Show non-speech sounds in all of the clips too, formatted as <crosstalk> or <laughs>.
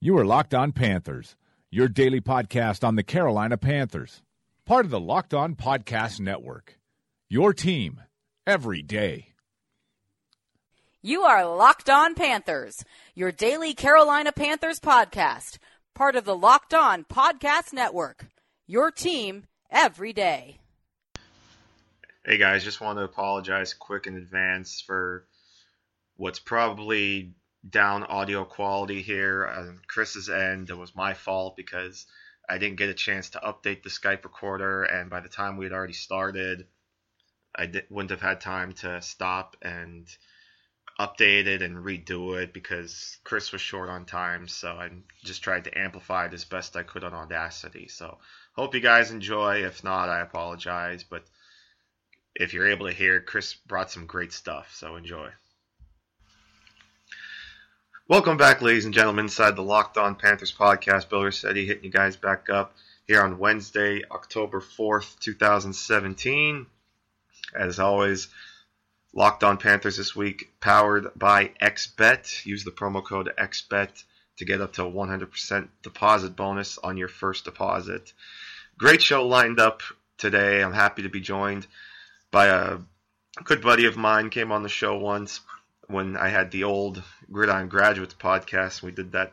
You are Locked On Panthers, your daily podcast on the Carolina Panthers, part of the Locked On Podcast Network. Your team every day. You are Locked On Panthers, your daily Carolina Panthers podcast, part of the Locked On Podcast Network. Your team every day. Hey guys, just want to apologize quick in advance for what's probably down audio quality here on Chris's end. It was my fault because I didn't get a chance to update the Skype recorder, and by the time we had already started, I wouldn't have had time to stop and update it and redo it because Chris was short on time. So I just tried to amplify it as best I could on Audacity. So hope you guys enjoy. If not, I apologize. But if you're able to hear, Chris brought some great stuff. So enjoy. Welcome back, ladies and gentlemen, inside the Locked On Panthers podcast. Bill Rossetti hitting you guys back up here on Wednesday, October 4th, 2017. As always, Locked On Panthers this week, powered by XBet. Use the promo code XBet to get up to 100% deposit bonus on your first deposit. Great show lined up today. I'm happy to be joined by a good buddy of mine. Came on the show once when I had the old Gridiron Graduates podcast. We did that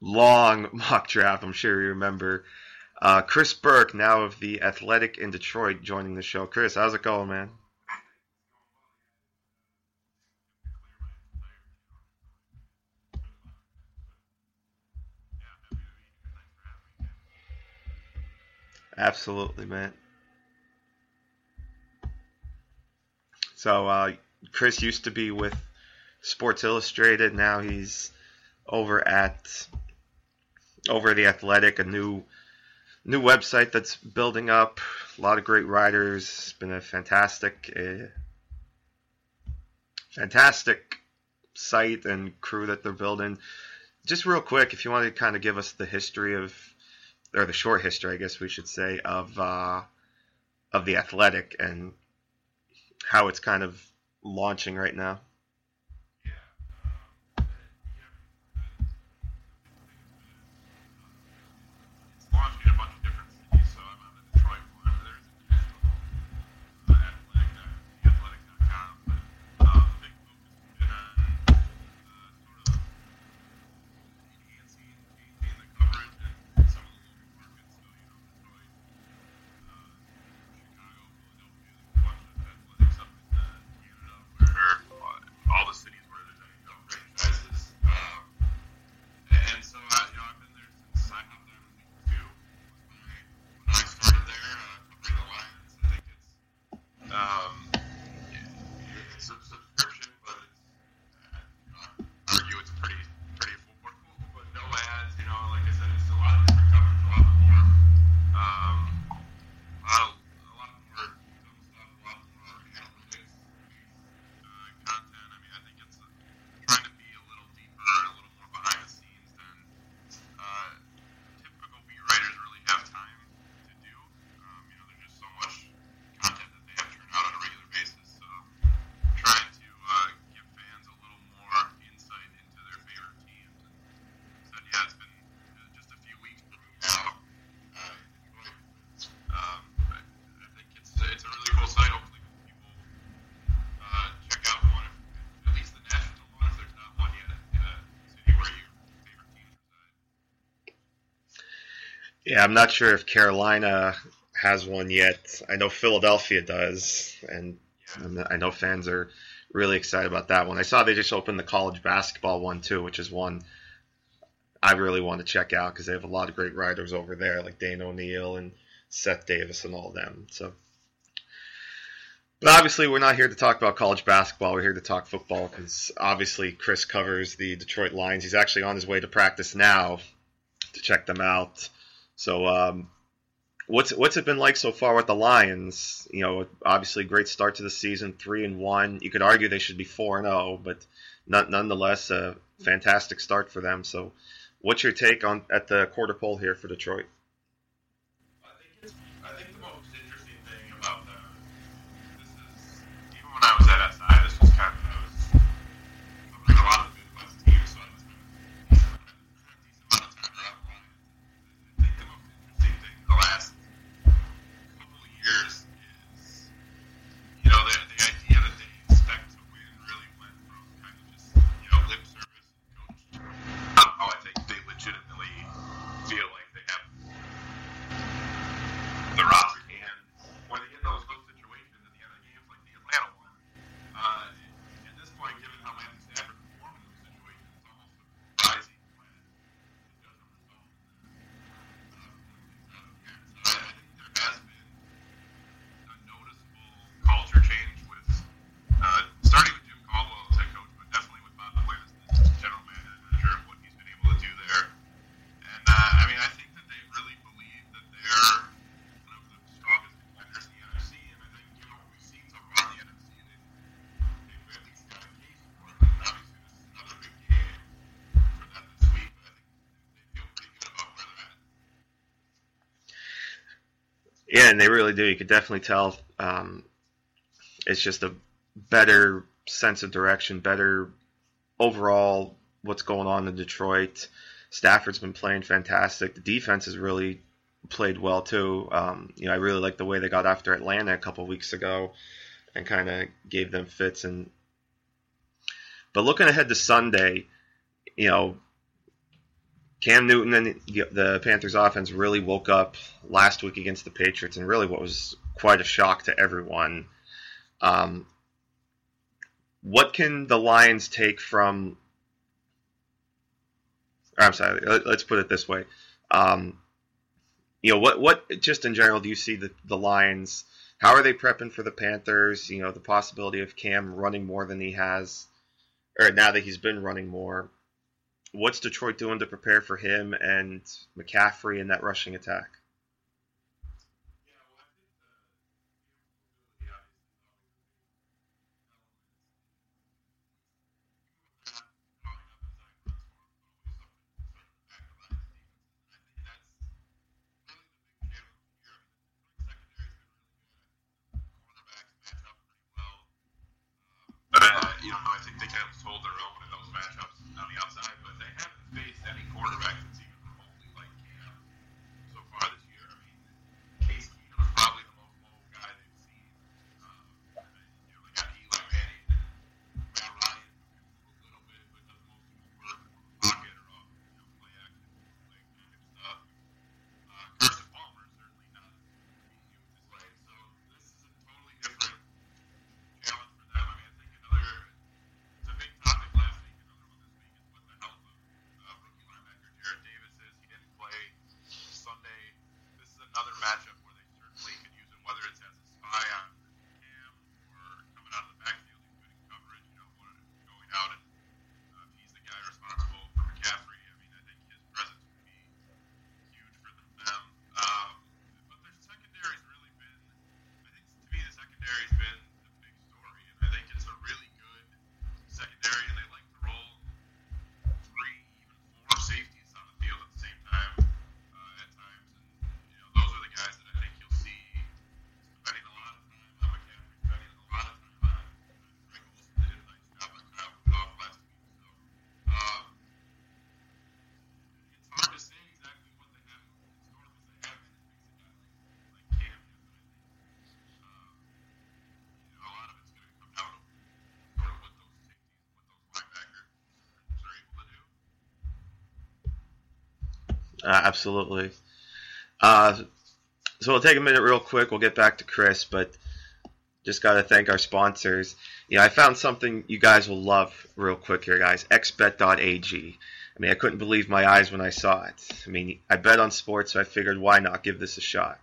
long <laughs> mock draft. I'm sure you remember. Uh, Chris Burke, now of the Athletic in Detroit, joining the show. Chris, how's it going, man? Absolutely, man. So, uh, Chris used to be with Sports Illustrated. Now he's over at over the Athletic, a new new website that's building up. A lot of great writers. It's been a fantastic, uh, fantastic site and crew that they're building. Just real quick, if you want to kind of give us the history of, or the short history, I guess we should say, of uh, of the Athletic and how it's kind of launching right now. Yeah, I'm not sure if Carolina has one yet. I know Philadelphia does, and I know fans are really excited about that one. I saw they just opened the college basketball one too, which is one I really want to check out because they have a lot of great writers over there, like Dana O'Neil and Seth Davis and all them. So, But obviously, we're not here to talk about college basketball. We're here to talk football because obviously Chris covers the Detroit Lions. He's actually on his way to practice now to check them out. So, um, what's what's it been like so far with the Lions? You know, obviously, great start to the season, three and one. You could argue they should be four and zero, but not, nonetheless, a fantastic start for them. So, what's your take on at the quarter pole here for Detroit? Yeah, and they really do. You could definitely tell. Um, it's just a better sense of direction, better overall what's going on in Detroit. Stafford's been playing fantastic. The defense has really played well too. Um, you know, I really like the way they got after Atlanta a couple weeks ago and kind of gave them fits. And but looking ahead to Sunday, you know, Cam Newton and the, the Panthers offense really woke up last week against the Patriots, and really what was quite a shock to everyone. Um, what can the Lions take from? I'm sorry. let- Let's put it this way. Um, you know what? What just in general do you see the the Lions? How are they prepping for the Panthers? You know the possibility of Cam running more than he has, or now that he's been running more what's Detroit doing to prepare for him and McCaffrey in that rushing attack? Uh, you know, I think they kind of their own in those matchups on the outside, but they haven't faced any quarterback that's even remotely like Cam so far this year. I mean, Case Keenum is probably the most mobile guy they've seen. Um, and, you know, they got Eli Manning and Matt Ryan, who can move a little bit, but does most of his work from the pocket or off, you know, play action, play kind of stuff. Uh, Carson Palmer is certainly not being used this way, so this is a totally different challenge for them. I mean, I think another it's a big topic last week. Another one this week is what the health of uh, rookie linebacker Jarrad Davis is. He didn't play Sunday. This is another matchup Uh, absolutely. Uh, so we'll take a minute real quick. We'll get back to Chris, but just got to thank our sponsors. Yeah, I found something you guys will love real quick here, guys. xbet.ag. I mean, I couldn't believe my eyes when I saw it. I mean, I bet on sports, so I figured why not give this a shot.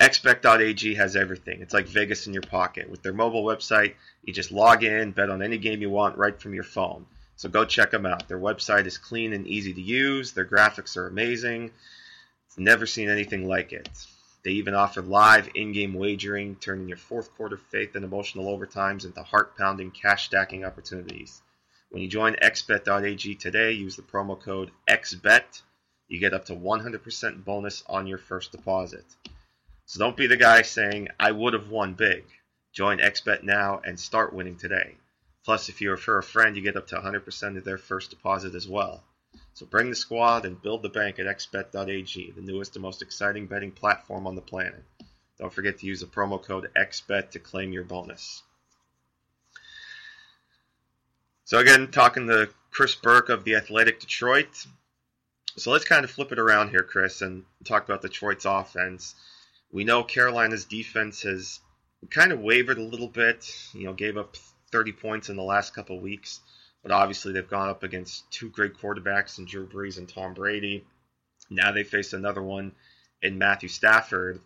XBet.ag has everything. It's like Vegas in your pocket. With their mobile website, you just log in, bet on any game you want right from your phone. So go check them out. Their website is clean and easy to use. Their graphics are amazing. Never seen anything like it. They even offer live in-game wagering, turning your fourth quarter faith and emotional overtimes into heart-pounding cash stacking opportunities. When you join xbet.ag today, use the promo code XBET. You get up to 100% bonus on your first deposit. So don't be the guy saying, I would have won big. Join XBet now and start winning today. Plus, if you refer a friend, you get up to 100% of their first deposit as well. So bring the squad and build the bank at xbet.ag, the newest and most exciting betting platform on the planet. Don't forget to use the promo code XBET to claim your bonus. So again, talking to Chris Burke of the Athletic Detroit. So let's kind of flip it around here, Chris, and talk about Detroit's offense. We know Carolina's defense has kind of wavered a little bit. You know, gave up 30 points in the last couple of weeks. But obviously, they've gone up against two great quarterbacks in Drew Brees and Tom Brady. Now they face another one in Matthew Stafford.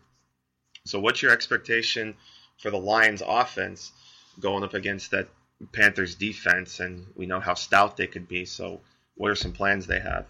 So, what's your expectation for the Lions' offense going up against that Panthers' defense? And we know how stout they could be. So, what are some plans they have?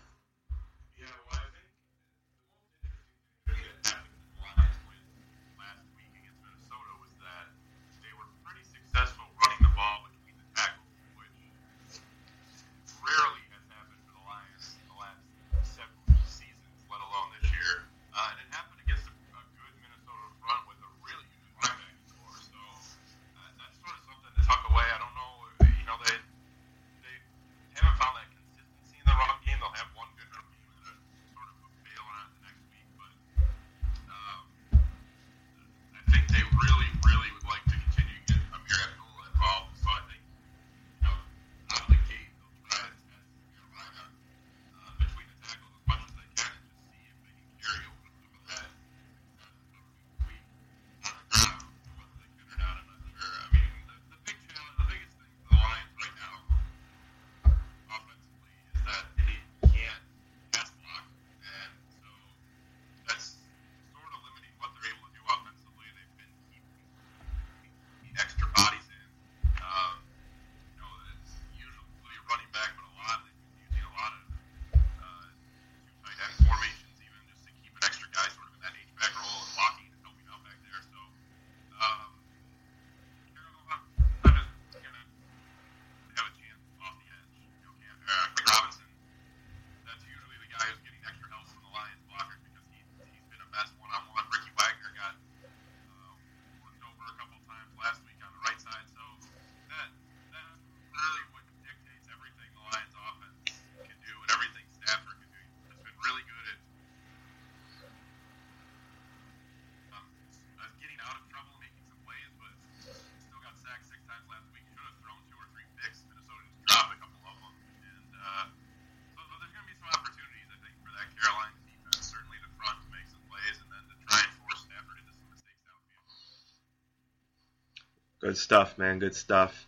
Good stuff, man. Good stuff.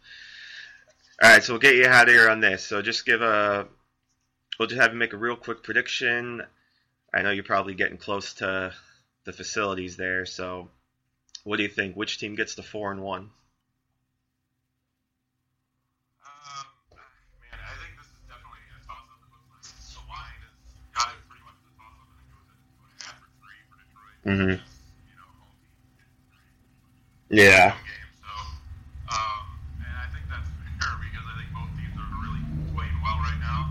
All right, so we'll get you out of here on this. So just give a. We'll just have you make a real quick prediction. I know you're probably getting close to the facilities there, so what do you think? Which team gets the four and one? Um, man, I think this is definitely a toss-up. It looks like the line has got it pretty much as a toss-up. I think it was at two and a half or three for Detroit. Mhm. You know, home team. Yeah. game. So, um, and I think that's fair because I think both teams are really playing well right now.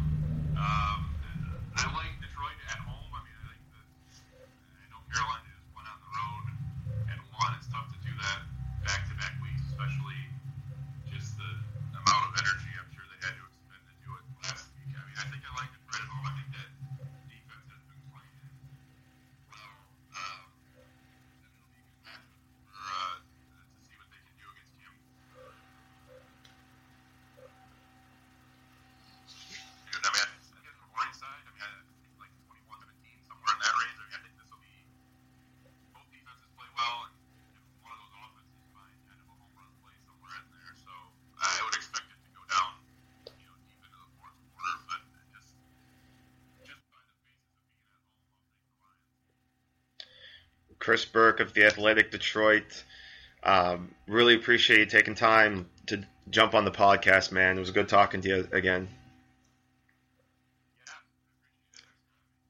Um, and I like Detroit at home. I mean, I think that I know Carolina just went on the road and won. It's tough to do that back-to-back weeks, especially just the amount of energy I'm sure they had to expend to do it last week. I mean, I think I like Detroit at home. I think that defense has been playing well. Um, and it'll be a good matchup for uh, to see what Chris Burke of the Athletic Detroit. Um, really appreciate you taking time to jump on the podcast, man. It was good talking to you again.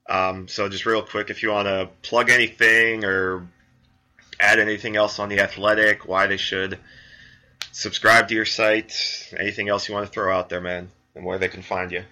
Um, so just real quick, if you want to plug anything or add anything else on the Athletic, why they should subscribe to your site, anything else you want to throw out there, man, and where they can find you.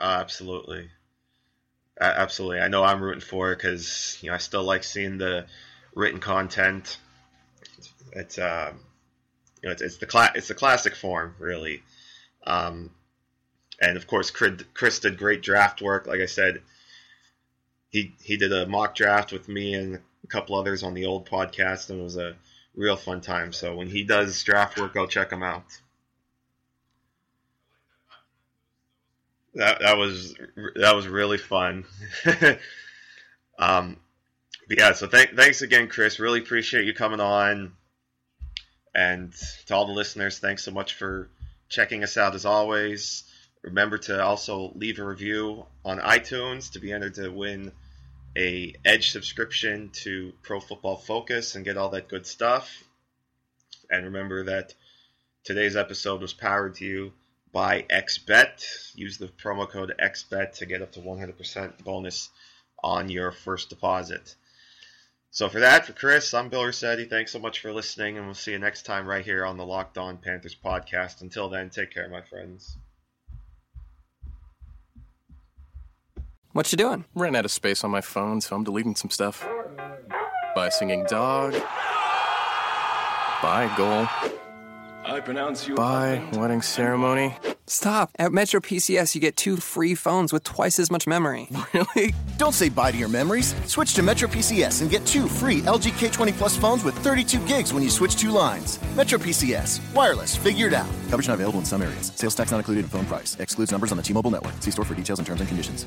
Absolutely, absolutely. I know I'm rooting for it because you know I still like seeing the written content. It's um, you know it's, it's the cla- it's the classic form really, um, and of course Chris did great draft work. Like I said, he he did a mock draft with me and a couple others on the old podcast, and it was a real fun time. So when he does draft work, go check him out. That that was that was really fun. <laughs> um, yeah, so th- thanks again, Chris. Really appreciate you coming on. And to all the listeners, thanks so much for checking us out as always. Remember to also leave a review on iTunes to be entered to win a Edge subscription to Pro Football Focus and get all that good stuff. And remember that today's episode was powered to you by XBet. Use the promo code XBet to get up to 100% bonus on your first deposit. So for that, for Chris, I'm Bill Rossetti. Thanks so much for listening, and we'll see you next time right here on the Locked On Panthers podcast. Until then, take care, my friends. What you doing? Ran out of space on my phone, so I'm deleting some stuff. By singing dog. Bye, goal. I pronounce you. Bye, wedding ceremony. Stop. At Metro PCS, you get two free phones with twice as much memory. <laughs> Really? Don't say bye to your memories. Switch to Metro PCS and get two free LG K20 Plus phones with 32 gigs when you switch two lines. Metro PCS. Wireless. Figured out. Coverage not available in some areas. Sales tax not included in phone price. Excludes numbers on the T-Mobile network. See store for details and terms and conditions.